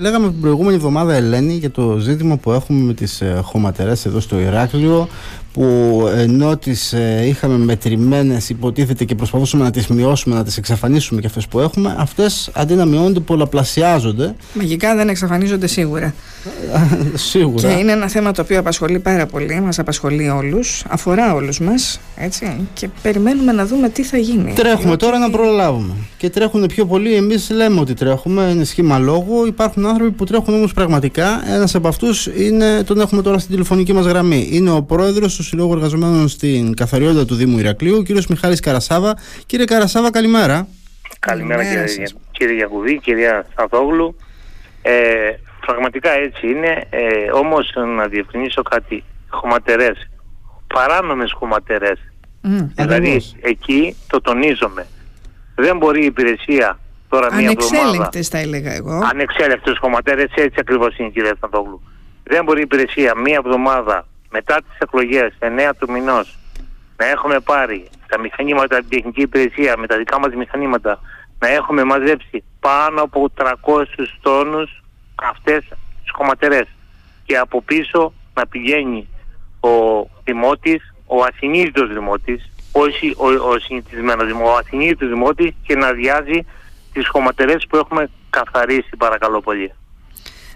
Λέγαμε την προηγούμενη εβδομάδα, Ελένη, για το ζήτημα που έχουμε με τις ε, χωματερές εδώ στο Ηράκλειο που ενώ τις ε, είχαμε μετρημένες υποτίθεται και προσπαθούσαμε να τις μειώσουμε, να τις εξαφανίσουμε και αυτές που έχουμε αυτές αντί να μειώνονται πολλαπλασιάζονται. Μαγικά δεν εξαφανίζονται σίγουρα. Σίγουρα. Και είναι ένα θέμα το οποίο απασχολεί πάρα πολύ, μας απασχολεί όλους, αφορά όλους μας έτσι, και περιμένουμε να δούμε τι θα γίνει. Τρέχουμε τώρα να προλάβουμε. Και τρέχουν πιο πολύ, εμείς λέμε ότι τρέχουμε, είναι σχήμα λόγου. Υπάρχουν άνθρωποι που τρέχουν όμως πραγματικά. Ένας από αυτούς είναι, τον έχουμε τώρα στην τηλεφωνική μας γραμμή. Είναι ο πρόεδρος του Συλλόγου Εργαζομένων στην Καθαριότητα του Δήμου Ηρακλείου, ο κύριος Μιχάλης Καρασάβα. Κύριε Καρασάβα, καλημέρα. Καλημέρα, κύριε, κύριε Γιακουδή, κυρία Σαθόγλου. Ε, πραγματικά έτσι είναι, ε, όμως να διευκρινίσω κάτι, χωματερές, παράνομες χωματερές. Mm, δηλαδή εκεί το τονίζομαι. Δεν μπορεί η υπηρεσία τώρα μία εβδομάδα... Ανεξέλεγκτες θα έλεγα εγώ. Ανεξέλεγκτες χωματερές, έτσι ακριβώς είναι κυρία Σαθόγλου. Δεν μπορεί η υπηρεσία μία εβδομάδα μετά τις εκλογές 9 του μηνός να έχουμε πάρει τα μηχανήματα, την τεχνική υπηρεσία με τα δικά μας μηχανήματα να έχουμε μαζέψει πάνω από 300 τόνους αυτές τις χωματερές και από πίσω να πηγαίνει ο δημότης, ο ασυνείδητος δημότης, όχι ο, ο συνηθισμένος δημότης, ο ασυνείδητος δημότης και να αδειάζει τις χωματερές που έχουμε καθαρίσει παρακαλώ πολύ.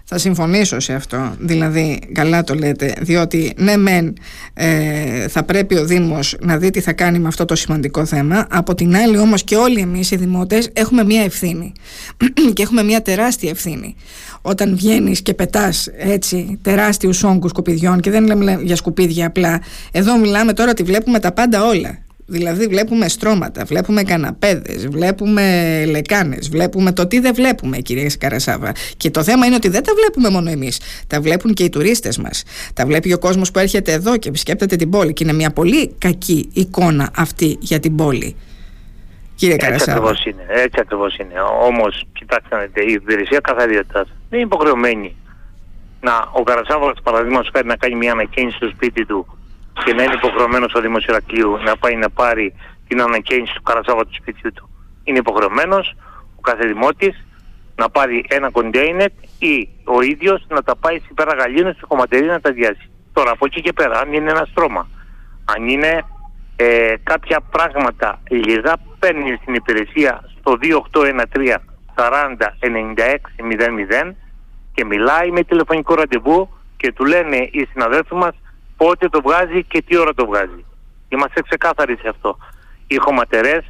Θα συμφωνήσω σε αυτό, δηλαδή καλά το λέτε, διότι ναι μεν ε, θα πρέπει ο Δήμος να δει τι θα κάνει με αυτό το σημαντικό θέμα, από την άλλη όμως και όλοι εμείς οι δημότες έχουμε μια ευθύνη και έχουμε μια τεράστια ευθύνη. Όταν βγαίνεις και πετάς έτσι τεράστιους όγκους σκουπιδιών και δεν λέμε για σκουπίδια απλά, εδώ μιλάμε τώρα ότι βλέπουμε τα πάντα όλα. Δηλαδή βλέπουμε στρώματα, βλέπουμε καναπέδες, βλέπουμε λεκάνες, βλέπουμε το τι δεν βλέπουμε κυρία Καρασάβα. Και το θέμα είναι ότι δεν τα βλέπουμε μόνο εμείς, τα βλέπουν και οι τουρίστες μας. Τα βλέπει ο κόσμος που έρχεται εδώ και επισκέπτεται την πόλη και είναι μια πολύ κακή εικόνα αυτή για την πόλη. Κύριε έτσι Καρασάβα. Ακριβώς είναι, έτσι ακριβώς είναι. Όμως, κοιτάξτε, η υπηρεσία καθαριότητας δεν είναι υποχρεωμένη να ο Καρασάβας παραδείγματος χάρη να κάνει μια ανακαίνιση στο σπίτι του και να είναι υποχρεωμένος ο Δημοσιορακίου να πάει να πάρει την ανακαίνιση του Καρασάβα του σπιτιού του. Είναι υποχρεωμένος ο κάθε δημότης να πάρει ένα κοντέινερ ή ο ίδιος να τα πάει στην πέρα γαλήνου στη χωματερή να τα διάσει. Τώρα από εκεί και πέρα, αν είναι ένα στρώμα, αν είναι ε, κάποια πράγματα λίγα, παίρνει στην υπηρεσία στο 2813 40 96 00 και μιλάει με τηλεφωνικό ραντεβού και του λένε οι συναδέλφοι μας πότε το βγάζει και τι ώρα το βγάζει. Είμαστε ξεκάθαροι σε αυτό. Οι χωματερές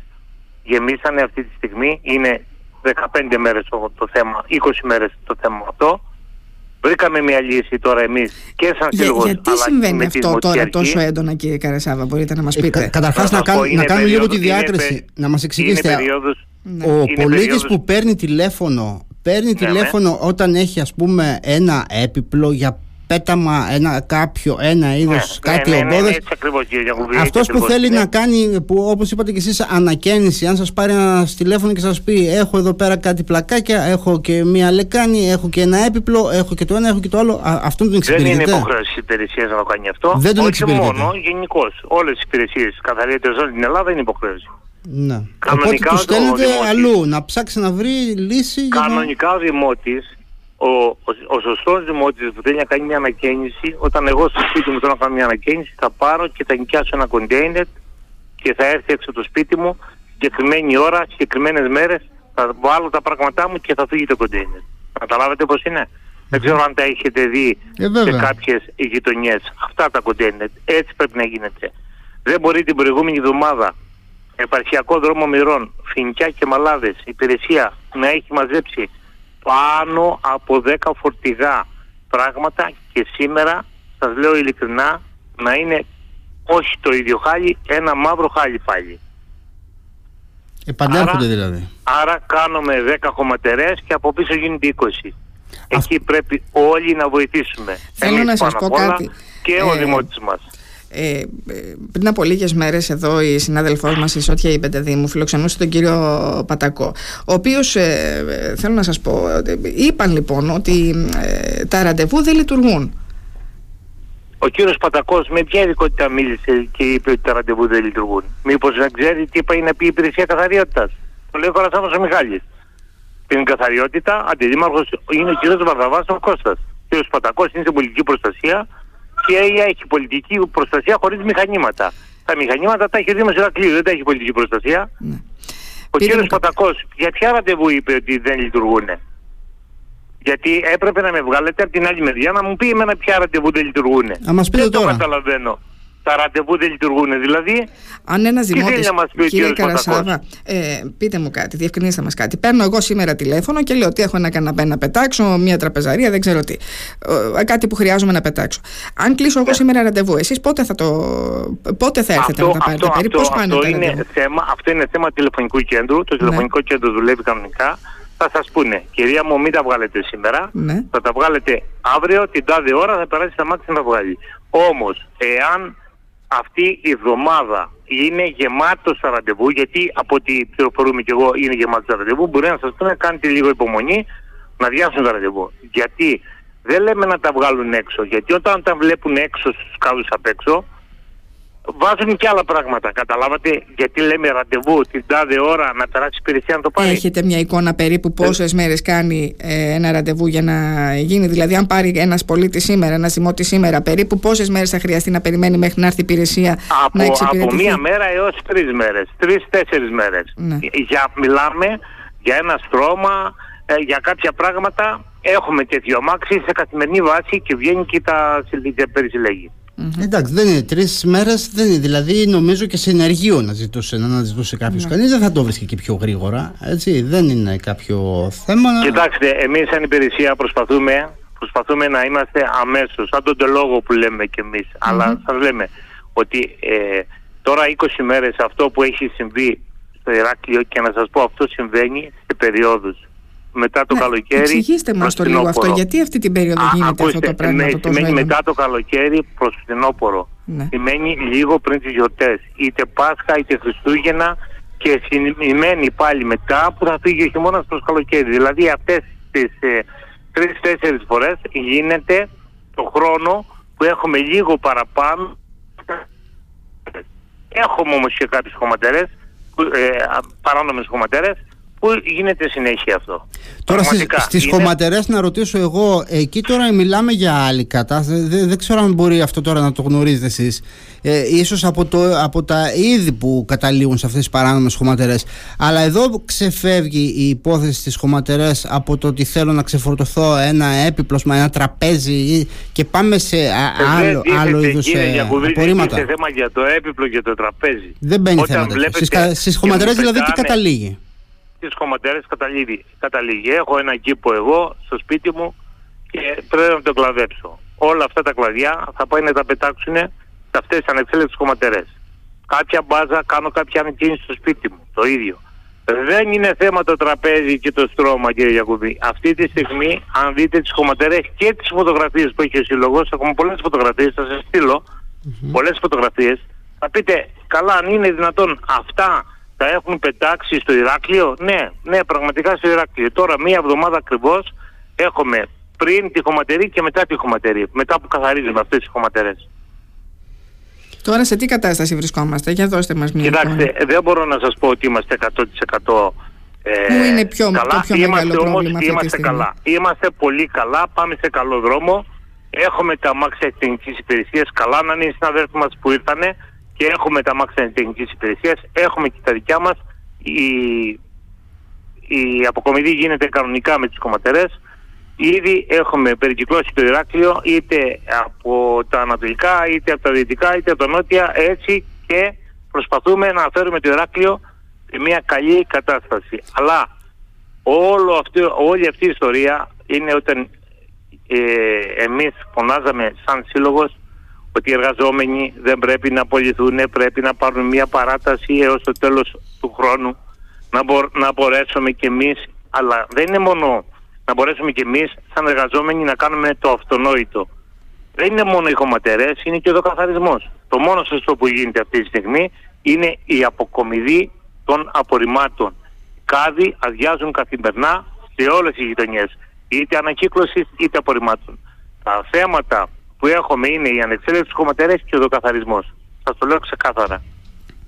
γεμίσανε αυτή τη στιγμή, είναι 15 μέρες το, το θέμα, 20 μέρες το θέμα αυτό. Βρήκαμε μια λύση τώρα εμείς και σαν Για, σύλλογος Γιατί συμβαίνει αυτό τώρα τόσο έντονα κύριε Καρασάβα, μπορείτε να μας ε, πείτε; Ε, καταρχάς να, κάν, να κάνουμε λίγο τη διάκριση, να μας εξηγήσετε. Ναι. Ο πολίτης που παίρνει τηλέφωνο παίρνει ναι, ναι. τηλέφωνο ναι. όταν έχει ας πούμε ένα έπιπλο για πέταμα ένα κάποιο, ένα είδος ναι, κάτι ναι, ναι, ναι, Αυτός που θέλει να κάνει, που όπως είπατε και εσείς, ανακαίνιση, αν σας πάρει ένα τηλέφωνο και σας πει: Έχω εδώ πέρα κάτι πλακάκια, έχω και μία λεκάνη, έχω και ένα έπιπλο, έχω και το ένα, έχω και το άλλο. Α, αυτό τον εξυπηρετείτε. Δεν είναι υποχρέωση της υπηρεσίας να το κάνει αυτό. Δεν τον Όχι μόνο, γενικώς. Όλες οι υπηρεσίες καθαριέται όλη την Ελλάδα είναι υποχρέωση. Ναι. Κανονικά Οπότε του στέλνετε αλλού να ψάξει να βρει λύση. Κανονικά ο Δημότης ο, ο, ο σωστός δημότης που θέλει να κάνει μια ανακαίνιση, όταν εγώ στο σπίτι μου θέλω να κάνω μια ανακαίνιση, θα πάρω και θα νοικιάσω ένα κοντέινερ και θα έρθει έξω από το σπίτι μου συγκεκριμένη ώρα, συγκεκριμένες μέρες, θα βάλω τα πράγματά μου και θα φύγει το κοντέινερ. Καταλάβετε πώς είναι; Δεν ξέρω αν τα έχετε δει ε, σε κάποιες γειτονιές. Αυτά τα κοντέινερ. Έτσι πρέπει να γίνεται. Δεν μπορεί την προηγούμενη εβδομάδα επαρχιακό δρόμο μοιρών, φινικιά και μαλάδες, υπηρεσία να έχει μαζέψει πάνω από 10 φορτηγά πράγματα και σήμερα σας λέω ειλικρινά να είναι όχι το ίδιο χάλι, ένα μαύρο χάλι πάλι. Επανέρχονται δηλαδή. Άρα κάνουμε 10 χωματερές και από πίσω γίνεται 20. Εκεί πρέπει όλοι να βοηθήσουμε. Θέλω να σας πω κάτι. Και ο ε, δημότης μας. Ε, πριν από λίγες μέρες εδώ η συνάδελφός μας η Σότια Ιπεντεδή μου φιλοξενούσε τον κύριο Πατακό ο οποίος ε, θέλω να σας πω είπαν λοιπόν ότι ε, τα ραντεβού δεν λειτουργούν ο κύριος Πατακός με ποια ειδικότητα μίλησε και είπε ότι τα ραντεβού δεν λειτουργούν; Μήπως να ξέρει τι είπα να πει η υπηρεσία καθαριότητας; Το λέει ο Κορασάβος ο Μιχάλης την καθαριότητα αντιδήμαρχος είναι ο κ. Βαρδαβάς ο Κώστας. Ο κ. Πατακός είναι σε πολιτική προστασία και έχει πολιτική προστασία χωρίς μηχανήματα. Τα μηχανήματα τα έχει ο Δήμος Ηρακλείου, δεν τα έχει πολιτική προστασία. Ναι. Ο κ. Πατακός για ποια ραντεβού είπε ότι δεν λειτουργούν. Γιατί έπρεπε να με βγάλετε από την άλλη μεριά να μου πει εμένα ποια ραντεβού δεν λειτουργούν. δεν το καταλαβαίνω τα ραντεβού δεν λειτουργούν. Δηλαδή, αν ένα δημότη. Κύριε Καρασάβα, ε, πείτε μου κάτι, διευκρινίστε μας κάτι. Παίρνω εγώ σήμερα τηλέφωνο και λέω ότι έχω ένα καναπέ να πετάξω, μια τραπεζαρία, δεν ξέρω τι. Ε, κάτι που χρειάζομαι να πετάξω. Αν κλείσω εγώ ναι. σήμερα ραντεβού, εσείς πότε θα, το... πότε θα έρθετε αυτό, να τα πάρετε; περίπου, πώς πάνε αυτό, είναι θέμα, αυτό είναι θέμα τηλεφωνικού κέντρου. Το ναι. τηλεφωνικό κέντρο δουλεύει κανονικά θα σας πούνε, κυρία μου μην τα βγάλετε σήμερα, ναι. θα τα βγάλετε αύριο, την τάδε ώρα θα περάσει τα μάτια να τα βγάλει. Όμως, εάν αυτή η εβδομάδα είναι γεμάτο στα ραντεβού, γιατί από ό,τι πληροφορούμε και εγώ είναι γεμάτο στα ραντεβού, μπορεί να σας πούνε κάντε λίγο υπομονή να διάσουν τα ραντεβού. Γιατί δεν λέμε να τα βγάλουν έξω, γιατί όταν τα βλέπουν έξω στους κάδους απ' έξω, βάζουν και άλλα πράγματα. Καταλάβατε γιατί λέμε ραντεβού την τάδε ώρα να περάσει υπηρεσία να το πάρει; Έχετε μια εικόνα περίπου πόσες ε... μέρες κάνει ε, ένα ραντεβού για να γίνει; Δηλαδή, αν πάρει ένας πολίτης σήμερα, ένα δημότη σήμερα, περίπου πόσες μέρες θα χρειαστεί να περιμένει μέχρι να έρθει η υπηρεσία από, να εξυπηρετηθεί; Από μία μέρα έως τρεις μέρες. Τρει-τέσσερι μέρες. Ναι. Για, μιλάμε για ένα στρώμα, ε, για κάποια πράγματα. Έχουμε τέτοιο αμάξι σε καθημερινή βάση και βγαίνει και τα περισυλλέγει. Mm-hmm. Εντάξει, δεν είναι τρεις μέρες, δεν είναι. Δηλαδή, νομίζω και σε ενεργείο να ζητούσε, να ζητούσε κάποιος. Mm-hmm. Κανείς δεν θα το βρίσκει και πιο γρήγορα. Έτσι, δεν είναι κάποιο θέμα. Κοιτάξτε, εμείς σαν υπηρεσία προσπαθούμε, προσπαθούμε να είμαστε αμέσως, σαν τον τελόγο που λέμε κι εμείς. Mm-hmm. Αλλά σας λέμε ότι ε, τώρα 20 μέρες αυτό που έχει συμβεί στο Ηράκλειο και να σας πω αυτό συμβαίνει σε περιόδους μετά το ναι, καλοκαίρι. Εξηγήστε μας το λίγο αυτό, γιατί αυτή την περίοδο Α, γίνεται ακούστε, αυτό το πράγμα. Ναι, το σημαίνει μετά το καλοκαίρι προς φθινόπωρο. Ναι. Σημαίνει λίγο πριν τις γιορτές. Είτε Πάσχα είτε Χριστούγεννα και σημαίνει πάλι μετά που θα φύγει ο χειμώνας προς καλοκαίρι. Δηλαδή αυτές τις ε, τρει-τέσσερι φορές γίνεται το χρόνο που έχουμε λίγο παραπάνω. Έχουμε όμως και κάποιες χωματερές, ε, παράνομες χωματερές Πού γίνεται συνέχεια αυτό. Τώρα στι είναι... χωματερέ να ρωτήσω εγώ, εκεί τώρα μιλάμε για άλλη κατάσταση. Δεν, δεν ξέρω αν μπορεί αυτό τώρα να το γνωρίζετε εσείς. Ε, ίσως από, το, από τα είδη που καταλήγουν σε αυτές τις παράνομες χωματερές αλλά εδώ ξεφεύγει η υπόθεση της χωματερές από το ότι θέλω να ξεφορτωθώ ένα έπιπλωσμα, ένα τραπέζι και πάμε σε άλλο, άλλο είδους ε, απορρίμματα. Δεν θέμα για το έπιπλο και το τραπέζι. Δεν μπαίνει θέμα Στις, στις χωματερές δηλαδή τι καταλήγει; Στις χωματερές καταλήγει, καταλήγει. Έχω ένα κήπο εγώ στο σπίτι μου και πρέπει να το κλαδέψω. Όλα αυτά τα κλαδιά θα πάει να τα πετάξουν σε αυτές τις ανεξέλεγκτες χωματερές. Κάποια μπάζα κάνω κάποια ανεκκίνηση στο σπίτι μου, το ίδιο. Δεν είναι θέμα το τραπέζι και το στρώμα κύριε Γιακουβή. Αυτή τη στιγμή αν δείτε τις χωματερές και τις φωτογραφίες που έχει ο Σύλλογος, έχουμε πολλές φωτογραφίες, θα σας στείλω mm-hmm. πολλές φωτογραφίες. Θα πείτε καλά αν είναι δυνατόν αυτά τα έχουν πετάξει στο Ηράκλειο; Ναι, ναι, πραγματικά στο Ηράκλειο. Τώρα μία εβδομάδα ακριβώς έχουμε πριν τη χωματερή και μετά τη χωματερή. Μετά που καθαρίζουμε αυτές τις χωματερές. Τώρα σε τι κατάσταση βρισκόμαστε, για δώστε μας μια Κοιτάξτε, δεν μπορώ να σας πω ότι είμαστε 100% ε, Πού είναι πιο, καλά. το πιο είμαστε μεγάλο όμως, πρόβλημα είμαστε καλά. Είμαστε πολύ καλά, πάμε σε καλό δρόμο. Έχουμε τα μάξια τεχνικής υπηρεσίας καλά, να είναι οι συναδέλφοι μας που ήρθανε και έχουμε τα μάξια τεχνικής υπηρεσίας, έχουμε και τα δικιά μας. Η, η αποκομιδή γίνεται κανονικά με τις κομματερές. Ήδη έχουμε περικυκλώσει το Ηράκλειο είτε από τα ανατολικά, είτε από τα δυτικά, είτε από τα νότια, έτσι και προσπαθούμε να φέρουμε το Ηράκλειο σε μια καλή κατάσταση. Αλλά όλο αυτό, όλη αυτή η ιστορία είναι όταν ε, εμείς φωνάζαμε σαν σύλλογος ότι οι εργαζόμενοι δεν πρέπει να απολυθούν, πρέπει να πάρουν μια παράταση έως το τέλος του χρόνου, να, να μπορέσουμε κι εμείς, αλλά δεν είναι μόνο να μπορέσουμε κι εμείς σαν εργαζόμενοι να κάνουμε το αυτονόητο. Δεν είναι μόνο οι χωματερές, είναι και ο καθαρισμός. Το μόνο σωστό που γίνεται αυτή τη στιγμή είναι η αποκομιδή των απορριμμάτων. Κάδοι αδειάζουν καθημερινά σε όλες τις γειτονιές, είτε ανακύκλωσης είτε απορριμμάτων. Τα θέματα που έχουμε είναι οι ανεξέλεγκτες κομματερές και ο δοκαθαρισμός. Σας το λέω ξεκάθαρα.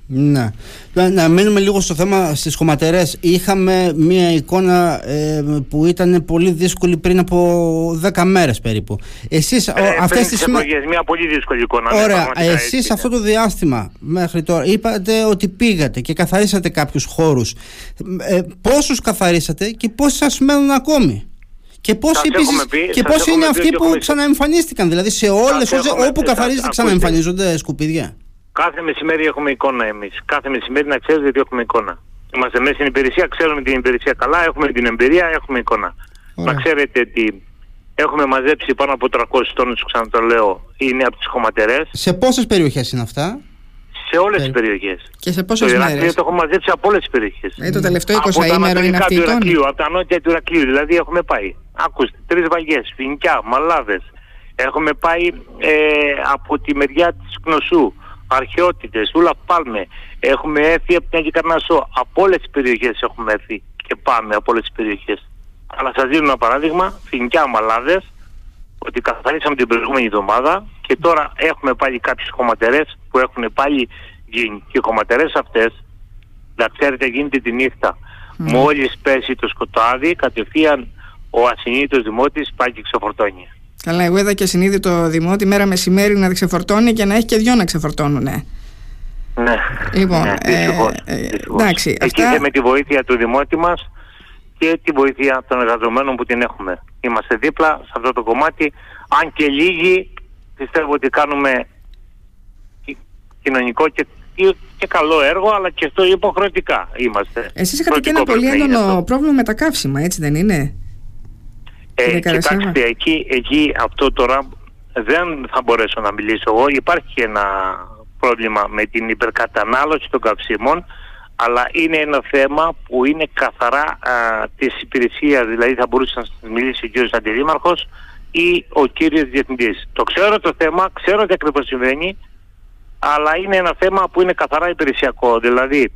Ναι. Να μείνουμε λίγο στο θέμα στις χωματερές. Είχαμε μία εικόνα ε, που ήταν πολύ δύσκολη πριν από 10 μέρες περίπου. Εσείς, ε, αυτές τις... Εκλογές, μία πολύ δύσκολη εικόνα. Ναι, Ωραία. Ναι, Εσείς αυτό το διάστημα μέχρι τώρα είπατε ότι πήγατε και καθαρίσατε κάποιους χώρους. Ε, πόσους καθαρίσατε και πόσοι σας μένουν ακόμη; Και πώς, και πώς είναι αυτοί που ξαναεμφανίστηκαν, δηλαδή σε όλες, όπου καθαρίζετε ξαναεμφανίζονται σκουπίδια. Κάθε μεσημέρι έχουμε εικόνα εμείς. Κάθε μεσημέρι να ξέρετε ότι έχουμε εικόνα. Είμαστε μέσα στην υπηρεσία, ξέρουμε την υπηρεσία καλά, έχουμε την εμπειρία, έχουμε εικόνα. Να ξέρετε ότι έχουμε μαζέψει πάνω από 300 τόνους, ξανατολέω, είναι από τις χωματερές. Σε πόσες περιοχές είναι αυτά; Σε όλες τις περιοχές. Και σε πόσες το μέρες; Το έχουμε μαζέψει από όλες τις περιοχές. Ε, το τελευταίο 20 ημέρο είναι αυτή η τόνη. Από τα νότια του Ηρακλείου, δηλαδή έχουμε πάει. Ακούστε, τρεις βαγιές, φινικιά, μαλάδες. Έχουμε πάει ε, από τη μεριά της Κνωσού αρχαιότητες, ούλα πάλμε. Έχουμε έρθει από την Αγικαρνασό. Από όλες τις περιοχές έχουμε έρθει και πάμε από όλες τις περιοχές. Αλλά σας δίνω ένα παράδειγμα, φινικιά μαλάδες, ότι καθαρίσαμε την προηγούμενη εβδομάδα και τώρα έχουμε πάλι κάποιες χωματερές που έχουν πάλι γίνει. Και οι χωματερές αυτές, να ξέρετε γίνεται τη νύχτα. Mm. Μόλις πέσει το σκοτάδι, κατευθείαν ο ασυνείδητος δημότης πάει και ξεφορτώνει. Καλά, εγώ είδα και συνείδητο δημότη μέρα μεσημέρι να ξεφορτώνει και να έχει και δυο να ξεφορτώνουν. Ναι. Ναι. Λοιπόν, ναι, ε, ε, εντάξει. Εκεί αυτά... με τη βοήθεια του δημότη μας και τη βοήθεια των εργαζομένων που την έχουμε. Είμαστε δίπλα σε αυτό το κομμάτι. Αν και λίγοι πιστεύω ότι κάνουμε κοινωνικό και, και καλό έργο, αλλά και στο υποχρεωτικά είμαστε. Εσείς είχατε και ένα πολύ έντονο πρόβλημα με τα καύσιμα, έτσι δεν είναι; Ε, κοιτάξτε, εκεί, εκεί αυτό τώρα δεν θα μπορέσω να μιλήσω εγώ. Υπάρχει ένα πρόβλημα με την υπερκατανάλωση των καυσίμων, αλλά είναι ένα θέμα που είναι καθαρά α, της υπηρεσίας, δηλαδή θα μπορούσε να μιλήσει ο κύριος Αντιδήμαρχος ή ο κύριος Διευθυντής. Το ξέρω το θέμα, ξέρω τι ακριβώς συμβαίνει, αλλά είναι ένα θέμα που είναι καθαρά υπηρεσιακό. Δηλαδή,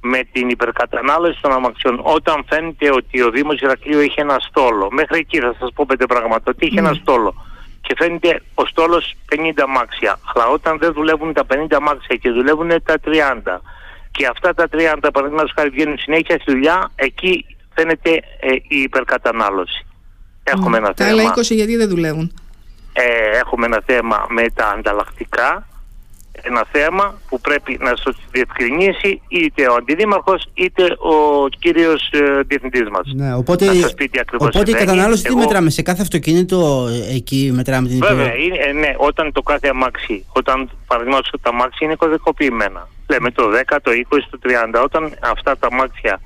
με την υπερκατανάλωση των αμαξιών. Όταν φαίνεται ότι ο Δήμος Ηρακλείου έχει ένα στόλο μέχρι εκεί θα σας πω πέντε πράγματα ότι έχει ένα στόλο και φαίνεται ο στόλος 50 αμάξια. Αλλά όταν δεν δουλεύουν τα 50 αμάξια και δουλεύουν τα 30 και αυτά τα 30 παραδείγματος χάρη βγαίνουν συνέχεια στη δουλειά εκεί φαίνεται ε, η υπερκατανάλωση. Έχουμε ένα τα θέμα. τα 20 γιατί δεν δουλεύουν; Ε, έχουμε ένα θέμα με τα ανταλλακτικά ένα θέμα που πρέπει να σας διευκρινίσει είτε ο αντιδήμαρχος είτε ο κύριος ε, διευθυντής μας. Ναι, οπότε να σας πει τι ακριβώς οπότε η κατανάλωση τι μετράμε, σε κάθε αυτοκίνητο ε, εκεί μετράμε την Βέβαια, είναι, ε, ναι, όταν το κάθε αμάξι, όταν παραδείγματος τα αμάξι είναι κωδικοποιημένα. Λέμε το 10, το 20, το 30, όταν αυτά τα αμάξια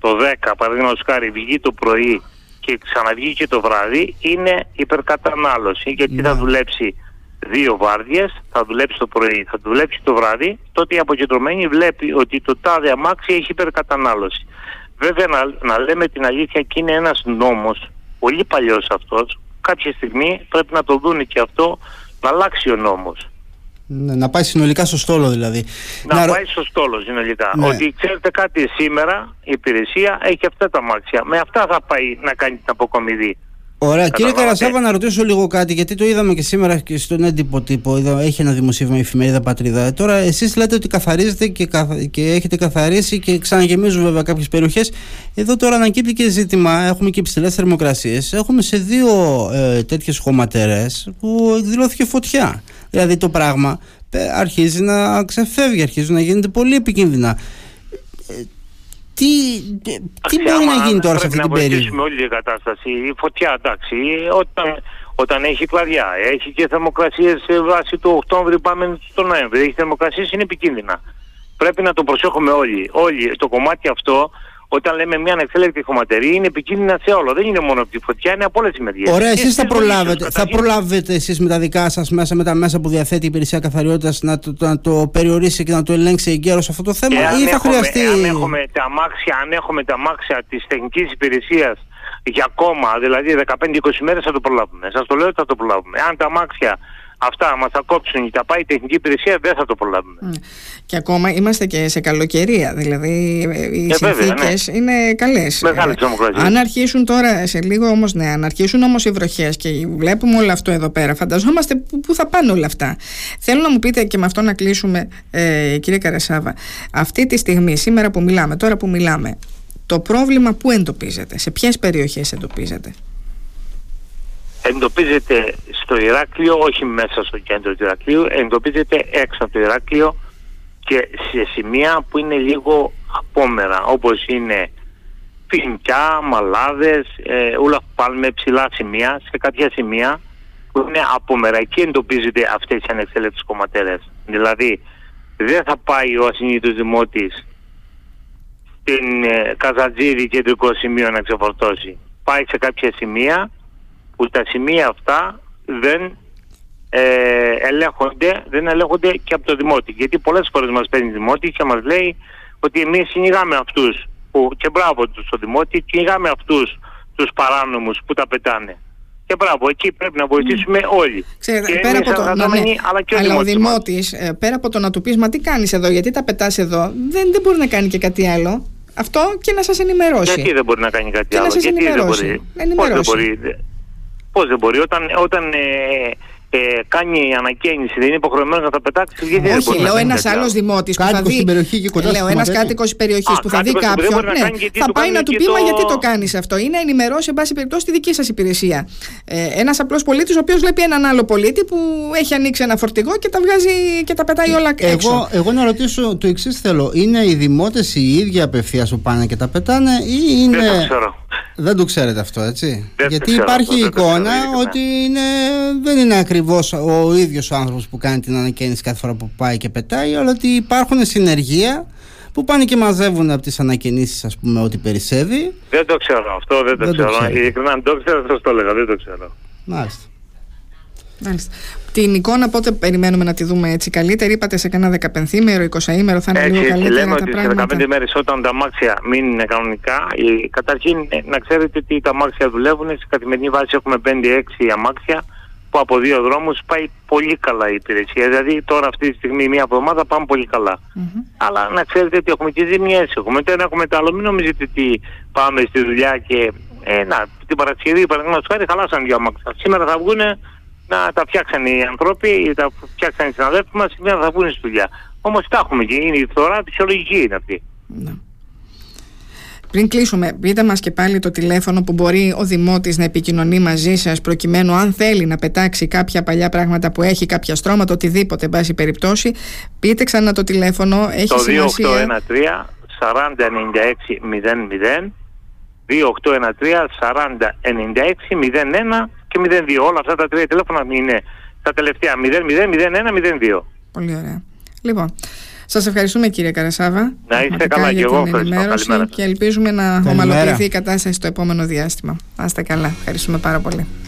το 10 παραδείγματος χάρη βγει το πρωί και ξαναβγεί και το βράδυ είναι υπερκατανάλωση γιατί ναι. θα δουλέψει δύο βάρδιες, θα δουλέψει το πρωί, θα δουλέψει το βράδυ, τότε η αποκεντρωμένη βλέπει ότι το τάδε αμάξι έχει υπερκατανάλωση. Βέβαια να, να λέμε την αλήθεια και είναι ένας νόμος, πολύ παλιός αυτός, κάποια στιγμή πρέπει να το δούνε και αυτό, να αλλάξει ο νόμος. Ναι, να πάει συνολικά στο στόλο δηλαδή. Να, πάει στο στόλο συνολικά. Ναι. Ότι ξέρετε κάτι σήμερα η υπηρεσία έχει αυτά τα αμάξια. Με αυτά θα πάει να κάνει την αποκομιδή. Ωραία. Κύριε Καρασάβα, να ρωτήσω λίγο κάτι, γιατί το είδαμε και σήμερα και στον έντυπο τύπο. Είδα, έχει ένα δημοσίευμα η εφημερίδα Πατρίδα. Ε, τώρα, εσείς λέτε ότι καθαρίζετε και, και έχετε καθαρίσει και ξαναγεμίζουν βέβαια κάποιες περιοχές. Εδώ τώρα ανακύπτει και ζήτημα. Έχουμε και υψηλές θερμοκρασίες. Έχουμε σε δύο ε, τέτοιες χωματερές που εκδηλώθηκε φωτιά. Δηλαδή το πράγμα ε, αρχίζει να ξεφεύγει, αρχίζει να γίνεται πολύ επικίνδυνα. Ε, τι, τι μπορεί να γίνει τώρα σε αυτή την περίοδο; Πρέπει να όλη την κατάσταση. Η φωτιά, εντάξει, όταν, όταν έχει κλαδιά, έχει και θερμοκρασίες σε βάση του Οκτώβρη, πάμε στο Νοέμβρη. Έχει θερμοκρασίες, είναι επικίνδυνα. Πρέπει να το προσέχουμε όλοι. Όλοι το κομμάτι αυτό όταν λέμε μια ανεξέλεγκτη χωματερή είναι επικίνδυνα σε όλο. Δεν είναι μόνο από τη φωτιά, είναι από όλες τις μεριές. Ωραία, εσείς θα προλάβετε. Θα προλάβετε εσείς με τα δικά σας μέσα, με τα μέσα που διαθέτει η υπηρεσία καθαριότητας να, το, να το περιορίσει και να το ελέγξει εγκαίρως αυτό το θέμα, ή θα έχουμε, χρειαστεί. Αν έχουμε τα αμάξια, αν έχουμε τα αμάξια της τεχνικής υπηρεσίας για ακόμα, δηλαδή 15-20 μέρες θα το προλάβουμε. Σας το λέω ότι θα το προλάβουμε. Αν τα αμάξια αυτά μας θα κόψουν και θα πάει η τεχνική υπηρεσία δεν θα το προλάβουμε. Ναι. Και ακόμα είμαστε και σε καλοκαιρία, δηλαδή οι ε, συνθήκες ναι. είναι καλές. Μεγάλη ε, αν αρχίσουν τώρα σε λίγο όμως, ναι, αν αρχίσουν όμως οι βροχές και βλέπουμε όλο αυτό εδώ πέρα, φανταζόμαστε πού θα πάνε όλα αυτά. Θέλω να μου πείτε και με αυτό να κλείσουμε ε, κύριε Καρασάβα, αυτή τη στιγμή, σήμερα που μιλάμε, τώρα που μιλάμε, το πρόβλημα πού εντοπίζεται, σε ποιες περιοχές εντοπίζεται; Εντοπίζεται στο Ηράκλειο, όχι μέσα στο κέντρο του Ηρακλείου, εντοπίζεται έξω από το Ηράκλειο και σε σημεία που είναι λίγο απόμερα, όπως είναι Φινκιά, Μαλάδες, ε, όλα πάλι ψηλά σημεία, σε κάποια σημεία που είναι απόμερα. Εκεί εντοπίζεται αυτές οι ανεξέλεκτες κομματέρες. Δηλαδή, δεν θα πάει ο ασυνήθως δημότης στην ε, Καζατζίδη κεντρικό σημείο να ξεφορτώσει. Πάει σε κάποια σημεία που τα σημεία αυτά δεν ε, ελέγχονται, δεν ελέγχονται και από το Δημότη. Γιατί πολλές φορές μας παίρνει Δημότη και μας λέει ότι εμείς κυνηγάμε αυτούς που, και μπράβο τους στο Δημότη, κυνηγάμε αυτούς τους παράνομους που τα πετάνε. Και μπράβο, εκεί πρέπει να βοηθήσουμε όλοι. Ξέρετε, πέρα από το, ναι, ναι, αλλά, και ο αλλά ο Δημότης, ε, πέρα από το να του πεις μα τι κάνεις εδώ, γιατί τα πετάς εδώ, δεν, δεν μπορεί να κάνει και κάτι άλλο. Αυτό και να σας ενημερώσει. Γιατί δεν μπορεί να κάνει κάτι και άλλο. Να σας γιατί ενημερώσει. Δεν μπορεί. ενημερώσει. δεν μπορεί. Πώς δεν μπορεί, όταν, όταν ε, ε, κάνει ανακαίνιση, δεν είναι υποχρεωμένος να τα πετάξει. Γιατί Όχι, δεν μπορεί λέω ένας άλλος δημότης που θα δει. Στην περιοχή και κοντά λέω ένας κάτοικος τη περιοχή που θα δει κάποιον. Ναι, θα πάει να του πει, μα γιατί το κάνεις αυτό; Ή να ενημερώσει, εν πάση περιπτώσει, τη δική σας υπηρεσία. Ε, ένας απλός πολίτης, ο οποίος βλέπει έναν άλλο πολίτη που έχει ανοίξει ένα φορτηγό και τα βγάζει και τα πετάει όλα έξω. Εγώ, εγώ να ρωτήσω το εξής θέλω. Είναι οι δημότες οι ίδιοι απευθείας που πάνε και τα πετάνε ή είναι. Δεν το ξέρω. Δεν το ξέρετε αυτό, έτσι. Γιατί υπάρχει εικόνα ότι είναι, δεν είναι ακριβώς ο ίδιος ο άνθρωπος που κάνει την ανακαίνιση κάθε φορά που πάει και πετάει, αλλά ότι υπάρχουν συνεργεία που πάνε και μαζεύουν από τις ανακαινήσεις, ας πούμε, ό,τι περισσεύει. Δεν το ξέρω αυτό, δεν το δεν ξέρω. Ειλικρινά, αν το ξέρω, θα το έλεγα, δεν το ξέρω. Μάλιστα. Μάλιστα. Την εικόνα πότε περιμένουμε να τη δούμε έτσι καλύτερη, είπατε σε κανένα 15ημερο, 20ημερο, θα είναι έτσι, λίγο καλύτερα λέμε τα ότι πράγματα. σε 15 μέρες όταν τα μάξια μείνουν κανονικά, καταρχήν ε, να ξέρετε ότι τα μάξια δουλεύουν, σε καθημερινή βάση έχουμε 5-6 αμάξια που από δύο δρόμους πάει πολύ καλά η υπηρεσία. Δηλαδή τώρα αυτή τη στιγμή μία εβδομάδα πάμε πολύ καλά. Mm-hmm. Αλλά να ξέρετε ότι έχουμε και ζημιές, έχουμε το ένα, έχουμε το άλλο. Μην νομίζετε ότι πάμε στη δουλειά και ε, να, την Παρασκευή παραδείγματος χάρη χαλάσαν δύο αμάξια. Σήμερα θα βγουν να τα φτιάξαν οι άνθρωποι, τα φτιάξαν οι συναδέλφοι μας, σήμερα θα βγουν στη δουλειά. Όμως τα έχουμε και είναι η φθορά, φυσιολογική είναι αυτή. Ναι. Πριν κλείσουμε, πείτε μας και πάλι το τηλέφωνο που μπορεί ο Δημότης να επικοινωνεί μαζί σας προκειμένου αν θέλει να πετάξει κάποια παλιά πράγματα που έχει, κάποια στρώματα, οτιδήποτε, εν πάση περιπτώσει. Πείτε ξανά το τηλέφωνο, έχει το σημασία. Το 2813 4096 00 2813 4096 01 και 02. Όλα αυτά τα τρία τηλέφωνα είναι τα τελευταία 00 01 02. Πολύ ωραία. Λοιπόν, Σας ευχαριστούμε κύριε Καρασάβα. Να είστε καλά και εγώ. Ευχαριστώ. Και ελπίζουμε να ομαλοποιηθεί η κατάσταση στο επόμενο διάστημα. Να είστε καλά. Ευχαριστούμε πάρα πολύ.